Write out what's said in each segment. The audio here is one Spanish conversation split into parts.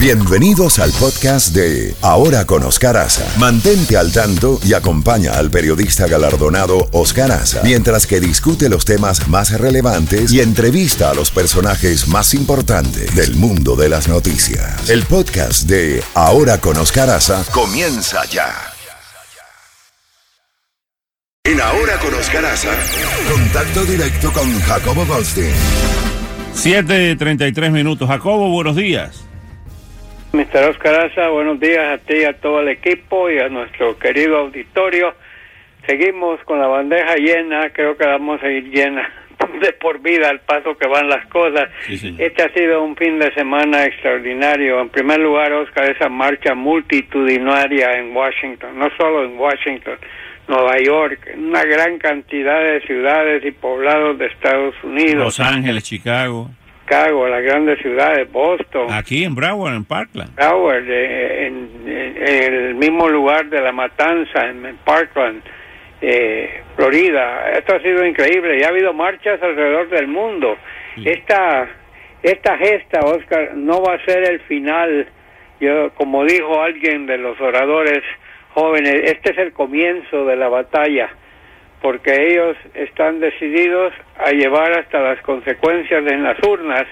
Bienvenidos al podcast de Ahora con Oscar Aza. Mantente al tanto y acompaña al periodista galardonado Oscar Aza mientras que discute los temas más relevantes y entrevista a los personajes más importantes del mundo de las noticias. El podcast de Ahora con Oscar Aza comienza ya. En Ahora con Oscar Aza, contacto directo con Jacobo Goldstein. 7.33 minutos. Jacobo, buenos días. Mr. Oscar Aza, buenos días a ti y a todo el equipo y a nuestro querido auditorio. Seguimos con la bandeja llena, creo que vamos a ir llena de por vida al paso que van las cosas. este ha sido un fin de semana extraordinario. En primer lugar, Oscar, esa marcha multitudinaria en Washington, no solo en Washington, Nueva York, una gran cantidad de ciudades y poblados de Estados Unidos. Los Ángeles, Chicago. Chicago, las grandes ciudades, Boston. Aquí en Broward, en Parkland. Broward, eh, en, el mismo lugar de la matanza, en, Parkland, eh, Florida. Esto ha sido increíble y ha habido marchas alrededor del mundo. Esta, esta gesta, Oscar, no va a ser el final. Yo, como dijo alguien de los oradores jóvenes, este es el comienzo de la batalla porque ellos están decididos a llevar hasta las consecuencias en las urnas.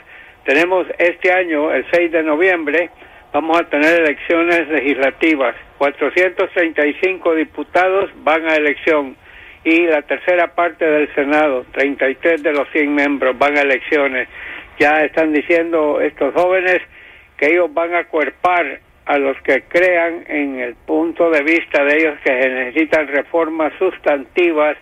Tenemos este año, el 6 de noviembre, vamos a tener elecciones legislativas. 435 diputados van a elección y la tercera parte del Senado, 33 de los 100 miembros van a elecciones. Ya están diciendo estos jóvenes que ellos van a cuerpar a los que crean en el punto de vista de ellos que se necesitan reformas sustantivas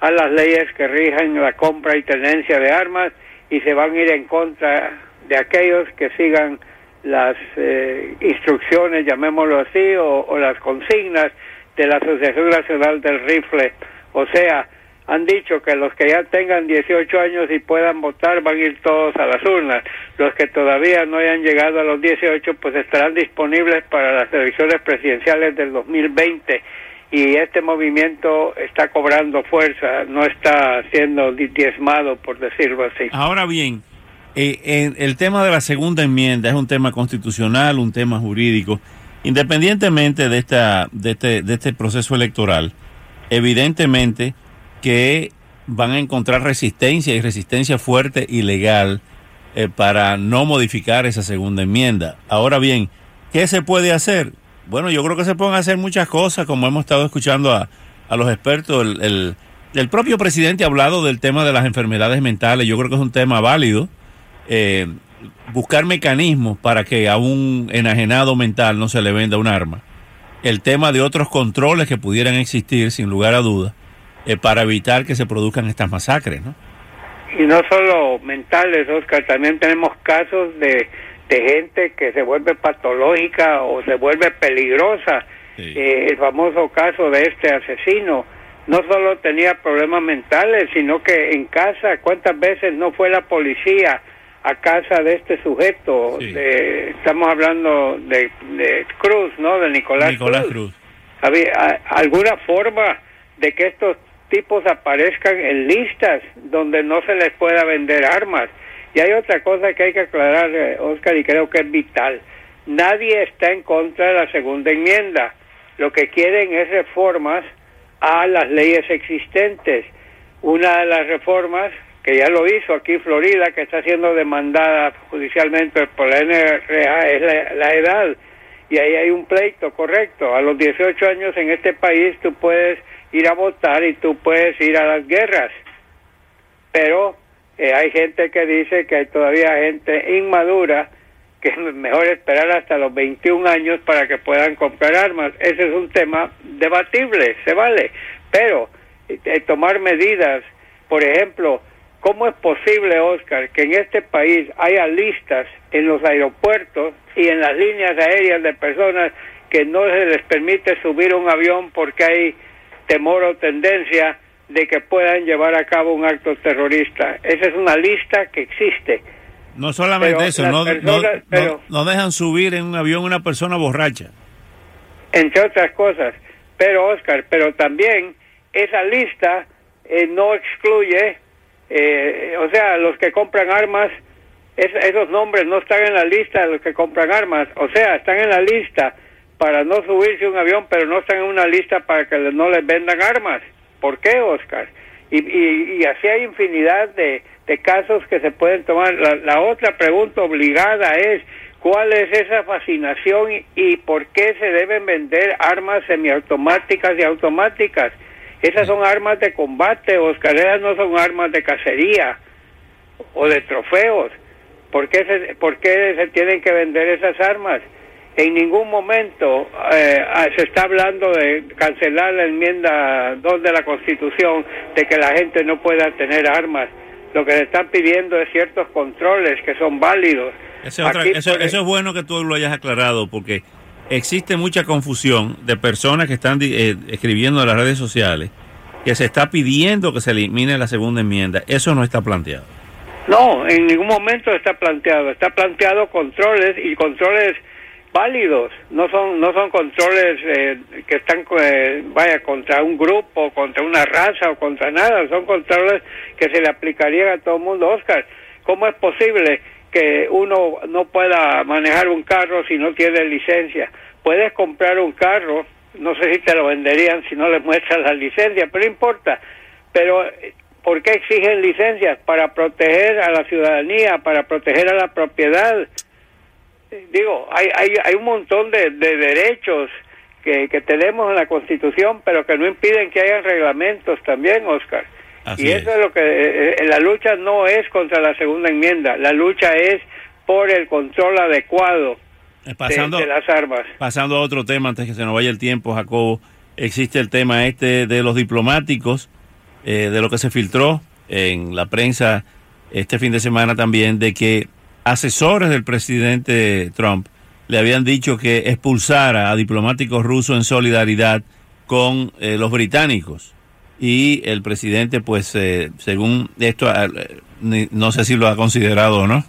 a las leyes que rigen la compra y tenencia de armas y se van a ir en contra de aquellos que sigan las eh, instrucciones, llamémoslo así, o, o las consignas de la Asociación Nacional del Rifle. O sea, han dicho que los que ya tengan 18 años y puedan votar van a ir todos a las urnas. Los que todavía no hayan llegado a los 18 pues estarán disponibles para las elecciones presidenciales del 2020 y este movimiento está cobrando fuerza, no está siendo diezmado por decirlo así. Ahora bien, eh, el tema de la segunda enmienda es un tema constitucional, un tema jurídico. Independientemente de, esta, de, este, de este proceso electoral, evidentemente que van a encontrar resistencia y resistencia fuerte y legal eh, para no modificar esa segunda enmienda. Ahora bien, ¿qué se puede hacer? Bueno, yo creo que se pueden hacer muchas cosas, como hemos estado escuchando a, a los expertos. El, el, propio presidente ha hablado del tema de las enfermedades mentales. Yo creo que es un tema válido. Eh, buscar mecanismos para que a un enajenado mental no se le venda un arma. El tema de otros controles que pudieran existir, sin lugar a dudas eh, para evitar que se produzcan estas masacres, ¿no? Y no solo mentales, Oscar, también tenemos casos de, de gente que se vuelve patológica o se vuelve peligrosa. Eh, el famoso caso de este asesino no solo tenía problemas mentales, sino que en casa, ¿cuántas veces no fue la policía a casa de este sujeto? estamos hablando de, de, Cruz, ¿no? De Nicolás, Nicolás Cruz. ¿Había alguna forma de que estos tipos aparezcan en listas donde no se les pueda vender armas. Y hay otra cosa que hay que aclarar, eh, Oscar, y creo que es vital. Nadie está en contra de la segunda enmienda. Lo que quieren es reformas a las leyes existentes. Una de las reformas, que ya lo hizo aquí Florida, que está siendo demandada judicialmente por la NRA, es la, la edad. Y ahí hay un pleito correcto. A los 18 años en este país tú puedes ir a votar y tú puedes ir a las guerras. Pero eh, hay gente que dice que hay todavía gente inmadura que es mejor esperar hasta los 21 años para que puedan comprar armas. Ese es un tema debatible, se vale. Pero eh, tomar medidas, por ejemplo, ¿cómo es posible, Oscar, que en este país haya listas en los aeropuertos y en las líneas aéreas de personas que no se les permite subir un avión porque hay temor o tendencia de que puedan llevar a cabo un acto terrorista. Esa es una lista que existe. No solamente eso, no, no, dejan subir en un avión una persona borracha. Entre otras cosas. Pero, Oscar, pero también esa lista eh, no excluye, eh, o sea, los que compran armas esos nombres no están en la lista de los que compran armas, o sea, están en la lista para no subirse un avión, pero no están en una lista para que no les vendan armas. ¿Por qué, Oscar? Y, así hay infinidad de, casos que se pueden tomar. La, otra pregunta obligada es, ¿cuál es esa fascinación y, por qué se deben vender armas semiautomáticas y automáticas? Esas son armas de combate, Oscar, esas no son armas de cacería o de trofeos. ¿Por qué se, por qué se tienen que vender esas armas? En ningún momento eh, ah, se está hablando de cancelar la enmienda 2 de la Constitución, de que la gente no pueda tener armas. Lo que se están pidiendo es ciertos controles que son válidos. eso, es bueno que tú lo hayas aclarado, porque existe mucha confusión de personas que están eh, escribiendo en las redes sociales que se está pidiendo que se elimine la segunda enmienda. Eso no está planteado. No, en ningún momento está planteado. Está planteado controles y controles válidos. No son no son controles eh, que están eh, vaya contra un grupo, contra una raza o contra nada. Son controles que se le aplicarían a todo el mundo. Oscar, ¿cómo es posible que uno no pueda manejar un carro si no tiene licencia? Puedes comprar un carro, no sé si te lo venderían si no le muestras la licencia, pero importa. Pero ¿Por qué exigen licencias? Para proteger a la ciudadanía, para proteger a la propiedad. Digo, hay, hay, hay un montón de, derechos que, que, tenemos en la Constitución, pero que no impiden que haya reglamentos también, Oscar. y eso es. lo que eh, eh, la lucha no es contra la segunda enmienda, la lucha es por el control adecuado eh, pasando, de, las armas. Pasando a otro tema antes que se nos vaya el tiempo, Jacobo, existe el tema este de los diplomáticos eh, de lo que se filtró en la prensa este fin de semana también, de que asesores del presidente Trump le habían dicho que expulsara a diplomáticos rusos en solidaridad con eh, los británicos. Y el presidente, pues, eh, según esto, ah, no sé si lo ha considerado o no.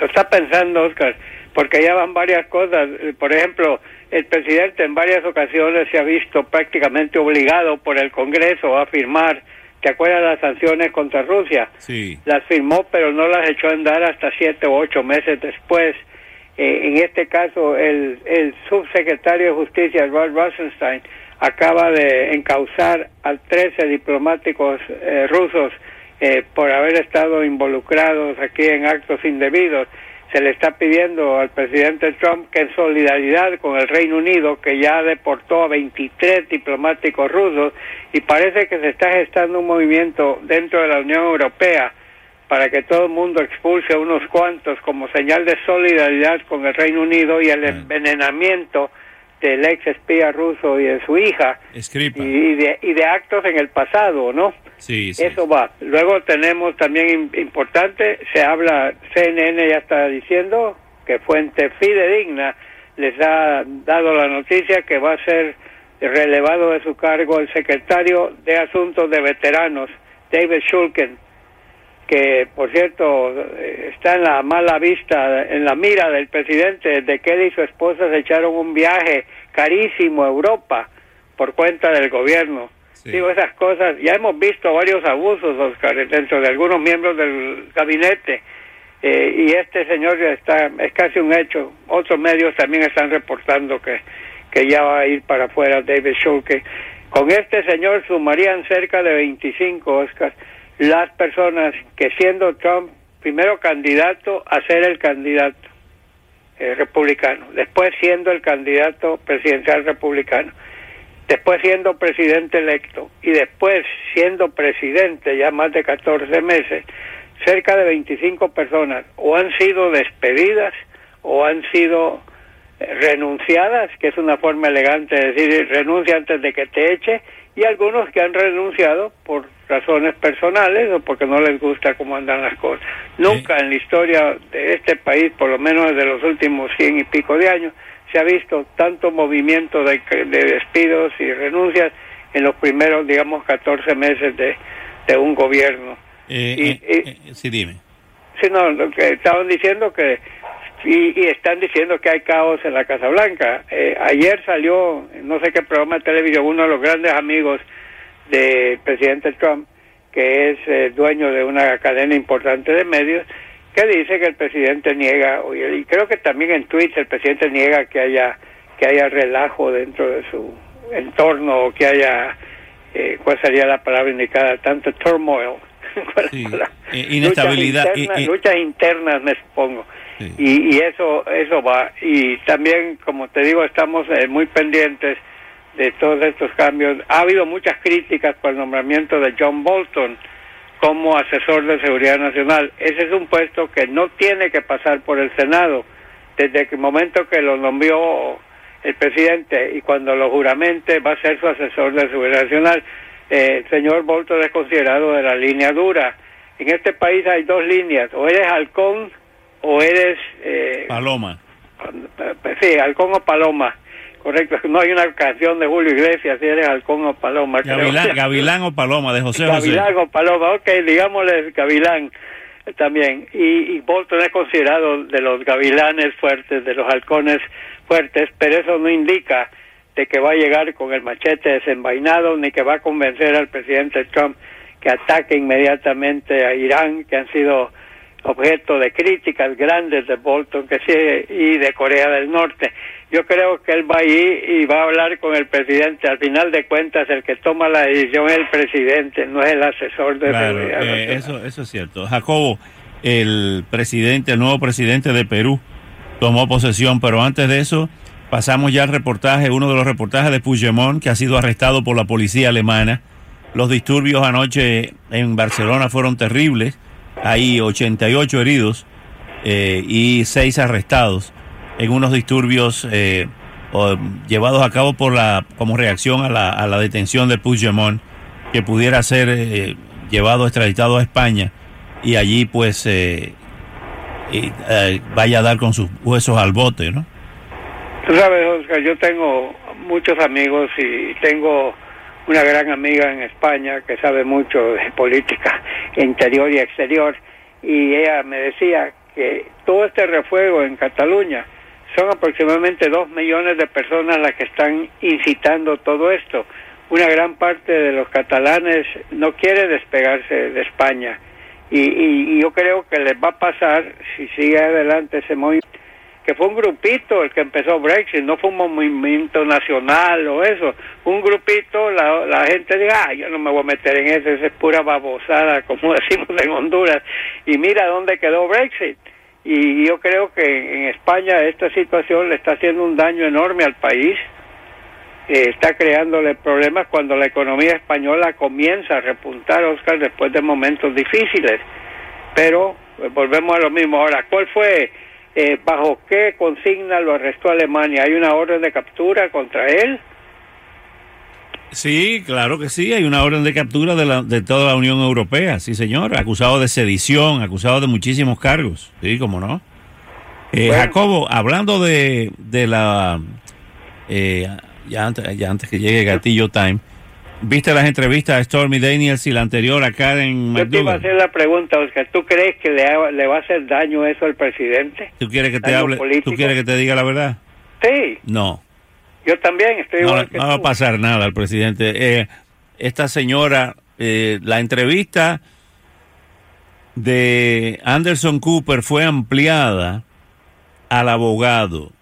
Lo está pensando, Oscar, porque ya van varias cosas. Por ejemplo, el presidente en varias ocasiones se ha visto prácticamente obligado por el Congreso a firmar, ¿te acuerdas las sanciones contra Rusia? Sí. Las firmó, pero no las echó a andar hasta siete u ocho meses después. Eh, en este caso, el, el subsecretario de Justicia, Rod Rosenstein, acaba de encauzar a 13 diplomáticos eh, rusos eh, por haber estado involucrados aquí en actos indebidos se le está pidiendo al presidente Trump que en solidaridad con el Reino Unido, que ya deportó a 23 diplomáticos rusos, y parece que se está gestando un movimiento dentro de la Unión Europea para que todo el mundo expulse a unos cuantos como señal de solidaridad con el Reino Unido y el envenenamiento del ex espía ruso y de su hija y de, y de actos en el pasado, ¿no? Sí, Eso va. Luego tenemos también importante, se habla, CNN ya está diciendo que fuente fidedigna les ha dado la noticia que va a ser relevado de su cargo el secretario de Asuntos de Veteranos, David Shulkin, que por cierto está en la mala vista, en la mira del presidente, de que él y su esposa se echaron un viaje carísimo a Europa por cuenta del gobierno. Digo, esas cosas, ya hemos visto varios abusos, Oscar, dentro de algunos miembros del gabinete, eh, y este señor ya está, es casi un hecho. Otros medios también están reportando que, que ya va a ir para afuera David Schulke. Con este señor sumarían cerca de 25, Oscar, las personas que siendo Trump primero candidato a ser el candidato eh, republicano, después siendo el candidato presidencial republicano, después siendo presidente electo y después siendo presidente ya más de 14 meses, cerca de 25 personas o han sido despedidas o han sido eh, renunciadas, que es una forma elegante de decir renuncia antes de que te eche, y algunos que han renunciado por razones personales o porque no les gusta cómo andan las cosas. Nunca en la historia de este país, por lo menos desde los últimos cien y pico de años, se ha visto tanto movimiento de, despidos y renuncias en los primeros, digamos, 14 meses de, de un gobierno. Eh, y, eh, eh, sí, dime. Sí, no, lo que estaban diciendo que y, están diciendo que hay caos en la Casa Blanca. ayer salió, no sé qué programa de televisión, uno de los grandes amigos del presidente Trump, que es dueño de una cadena importante de medios, que dice que el presidente niega, y creo que también en Twitter el presidente niega que haya que haya relajo dentro de su entorno o que haya, eh, ¿cuál sería la palabra indicada? Tanto turmoil. Eh, inestabilidad. Luchas internas, me supongo. Y, y, eso eso va. Y también, como te digo, estamos eh, muy pendientes de todos estos cambios. Ha habido muchas críticas por el nombramiento de John Bolton como asesor de seguridad nacional. Ese es un puesto que no tiene que pasar por el Senado. Desde el momento que lo nombró el presidente y cuando lo juramente va a ser su asesor de seguridad nacional, eh, el señor Bolton es considerado de la línea dura. En este país hay dos líneas, o eres halcón o eres... Eh, paloma. Sí, halcón o paloma. Correcto, no hay una canción de Julio Iglesias si eres halcón o paloma. Gavilán, o paloma de José José. Gavilán o paloma, ok, digámosle Gavilán también. Y, y Bolton es considerado de los gavilanes fuertes, de los halcones fuertes, pero eso no indica de que va a llegar con el machete desenvainado ni que va a convencer al presidente Trump que ataque inmediatamente a Irán, que han sido objeto de críticas grandes de Bolton que sí, y de Corea del Norte. Yo creo que él va ahí y va a hablar con el presidente. Al final de cuentas, el que toma la decisión es el presidente, no es el asesor de claro, eh, eso, eso es cierto. Jacobo, el presidente, el nuevo presidente de Perú, tomó posesión, pero antes de eso pasamos ya al reportaje, uno de los reportajes de Puigdemont, que ha sido arrestado por la policía alemana. Los disturbios anoche en Barcelona fueron terribles, hay 88 heridos eh, y 6 arrestados en unos disturbios eh, llevados a cabo por la como reacción a la, detención de Puigdemont, que pudiera ser eh, llevado extraditado a España y allí pues y, eh, vaya a dar con sus huesos al bote, ¿no? Tú sabes, Oscar, yo tengo muchos amigos y tengo una gran amiga en España que sabe mucho de política interior y exterior y ella me decía que todo este refuego en Cataluña son aproximadamente dos millones de personas las que están incitando todo esto. Una gran parte de los catalanes no quiere despegarse de España y, yo creo que les va a pasar, si sigue adelante ese movimiento, que fue un grupito el que empezó Brexit, no fue un movimiento nacional o eso, un grupito, la, la gente diga, ah, yo no me voy a meter en eso, eso es pura babosada, como decimos en Honduras, y mira dónde quedó Brexit. Y yo creo que en España esta situación le está haciendo un daño enorme al país, eh, está creándole problemas cuando la economía española comienza a repuntar, Oscar, después de momentos difíciles. Pero pues, volvemos a lo mismo. Ahora, ¿cuál fue, eh, bajo qué consigna lo arrestó Alemania? ¿Hay una orden de captura contra él? Sí, claro que sí, hay una orden de captura de, la, de toda la Unión Europea, sí señor, acusado de sedición, acusado de muchísimos cargos, sí, cómo no. Eh, Jacobo, hablando de, de la eh, ya antes, ya antes que llegue Gatillo Time, ¿viste las entrevistas de Stormy Daniels y la anterior a Karen McDougal? Yo te iba a hacer la pregunta, Oscar. ¿Tú crees que le, le va a hacer daño eso al presidente? ¿Tú quieres que te hable? ¿Tú quieres que te diga la verdad? Sí. No. Yo también estoy no, igual No va a pasar nada al presidente. Eh, esta señora, eh, la entrevista de Anderson Cooper fue ampliada al abogado.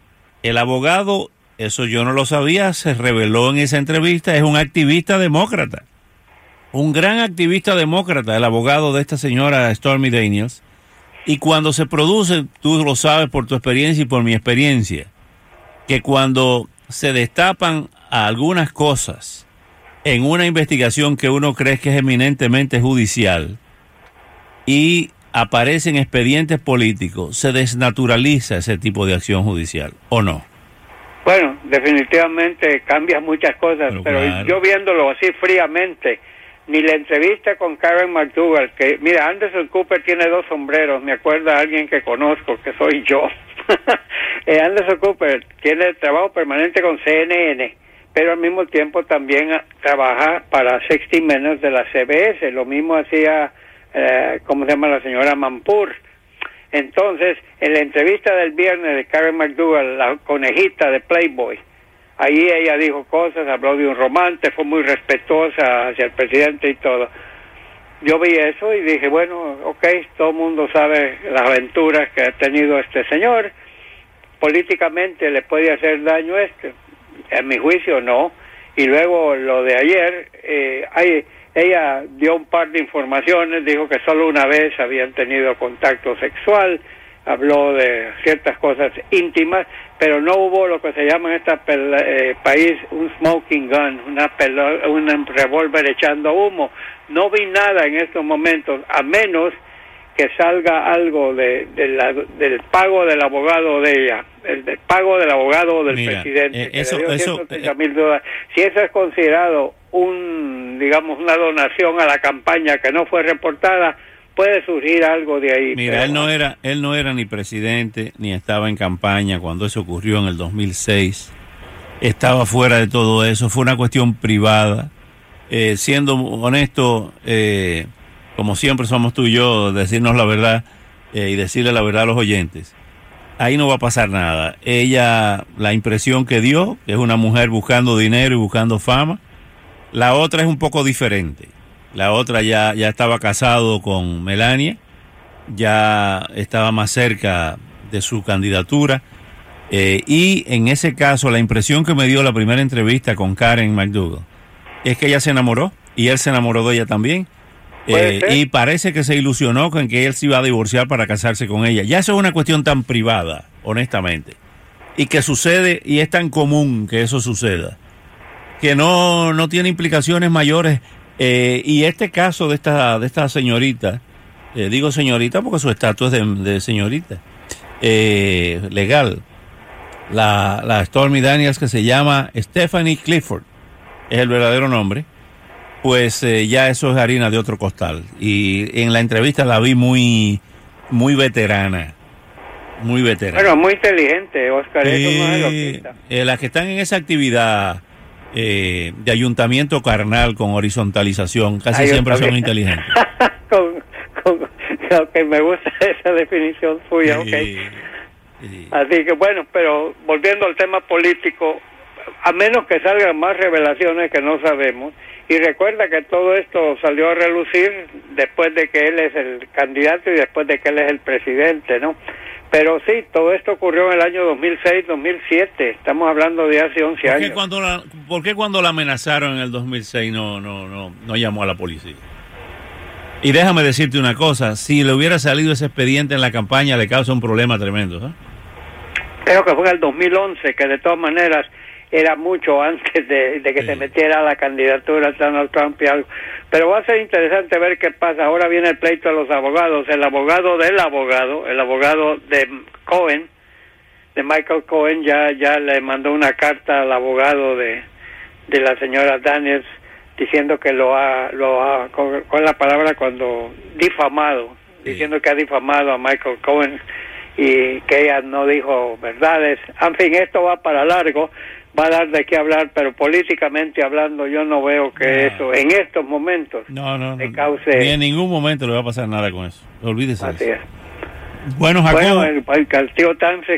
El abogado eso yo no lo sabía, se reveló en esa entrevista, es un activista demócrata, un gran activista demócrata, el abogado de esta señora Stormy Daniels. Y cuando se produce, tú lo sabes por tu experiencia y por mi experiencia, que cuando se destapan algunas cosas en una investigación que uno cree que es eminentemente judicial y aparecen expedientes políticos, se desnaturaliza ese tipo de acción judicial, ¿o no? Bueno, definitivamente cambia muchas cosas, pero, yo viéndolo así fríamente, ni la entrevista con Karen McDougall, que mira, Anderson Cooper tiene dos sombreros, me acuerdo a alguien que conozco, que soy yo. Eh, Anderson Cooper tiene trabajo permanente con CNN, pero al mismo tiempo también trabaja para 60 Minutes de la CBS, lo mismo hacía, eh, ¿cómo se llama la señora Mampur? Entonces, en la entrevista del viernes de Karen McDougall, la conejita de Playboy, ahí ella dijo cosas, habló de un romance, fue muy respetuosa hacia el presidente y todo. yo vi eso y dije, bueno, ok, todo el mundo sabe las aventuras que ha tenido este señor, políticamente le puede hacer daño este, en mi juicio no, y luego lo de ayer, eh, hay, ella dio un par de informaciones, dijo que solo una vez habían tenido contacto sexual, habló de ciertas cosas íntimas, pero no hubo lo que se llama en este eh, país un smoking gun, una un revólver echando humo. No vi nada en estos momentos, a menos que salga algo de, del pago del abogado de ella, el del pago del abogado del presidente. Eh, eso, eso, eh, mil dólares. Si eso es considerado un, digamos, una donación a la campaña que no fue reportada, puede surgir algo de ahí. Mira, él no era él no era ni presidente ni estaba en campaña cuando eso ocurrió en el 2006. Estaba fuera de todo eso, fue una cuestión privada. Eh, siendo honesto, eh, como siempre somos tú y yo, decirnos la verdad eh, y decirle la verdad a los oyentes. Ahí no va a pasar nada. Ella, la impresión que dio, es una mujer buscando dinero y buscando fama. La otra es un poco diferente la otra ya, ya estaba casado con Melania, ya estaba más cerca de su candidatura. Eh, y en ese caso, la impresión que me dio la primera entrevista con Karen McDougall es que ella se enamoró y él se enamoró de ella también. Eh, y parece que se ilusionó con que él se iba a divorciar para casarse con ella. Ya eso es una cuestión tan privada, honestamente. Y que sucede, y es tan común que eso suceda, que no, no tiene implicaciones mayores eh, y este caso de esta, de esta señorita, eh, digo señorita porque su estatus es de, señorita, eh, legal, la, la Stormy Daniels que se llama Stephanie Clifford, es el verdadero nombre, pues ya eso es harina de otro costal. Y en la entrevista la vi muy, muy veterana. Muy veterana. Bueno, muy inteligente, Oscar. eso no es lo las que están en esa actividad eh, de ayuntamiento carnal con horizontalización, casi siempre son inteligentes. con, con, me gusta esa definición suya, Así que bueno, pero volviendo al tema político, a menos que salgan más revelaciones que no sabemos, y recuerda que todo esto salió a relucir después de que él es el candidato y después de que él es el presidente, ¿no? Pero sí, todo esto ocurrió en el año 2006-2007. Estamos hablando de hace 11 años. Cuando la, ¿Por qué cuando la amenazaron en el 2006 no, no, no, no llamó a la policía? Y déjame decirte una cosa, si le hubiera salido ese expediente en la campaña le causa un problema tremendo. ¿eh? Creo que fue en el 2011, que de todas maneras era mucho antes de, que se metiera la candidatura Donald Trump y algo. Pero va a ser interesante ver qué pasa. Ahora viene el pleito de los abogados. El abogado del abogado, el abogado de Cohen, de Michael Cohen, ya, ya le mandó una carta al abogado de, de la señora Daniels diciendo que lo ha, lo ha con, la palabra cuando difamado, diciendo que ha difamado a Michael Cohen y que ella no dijo verdades. En fin, esto va para largo va a dar de qué hablar, pero políticamente hablando yo no veo que eso en estos momentos no, no, le cause... Ni en ningún momento le va a pasar nada con eso. Olvídese. Así es. Bueno, Jacob. Bueno, el, el Times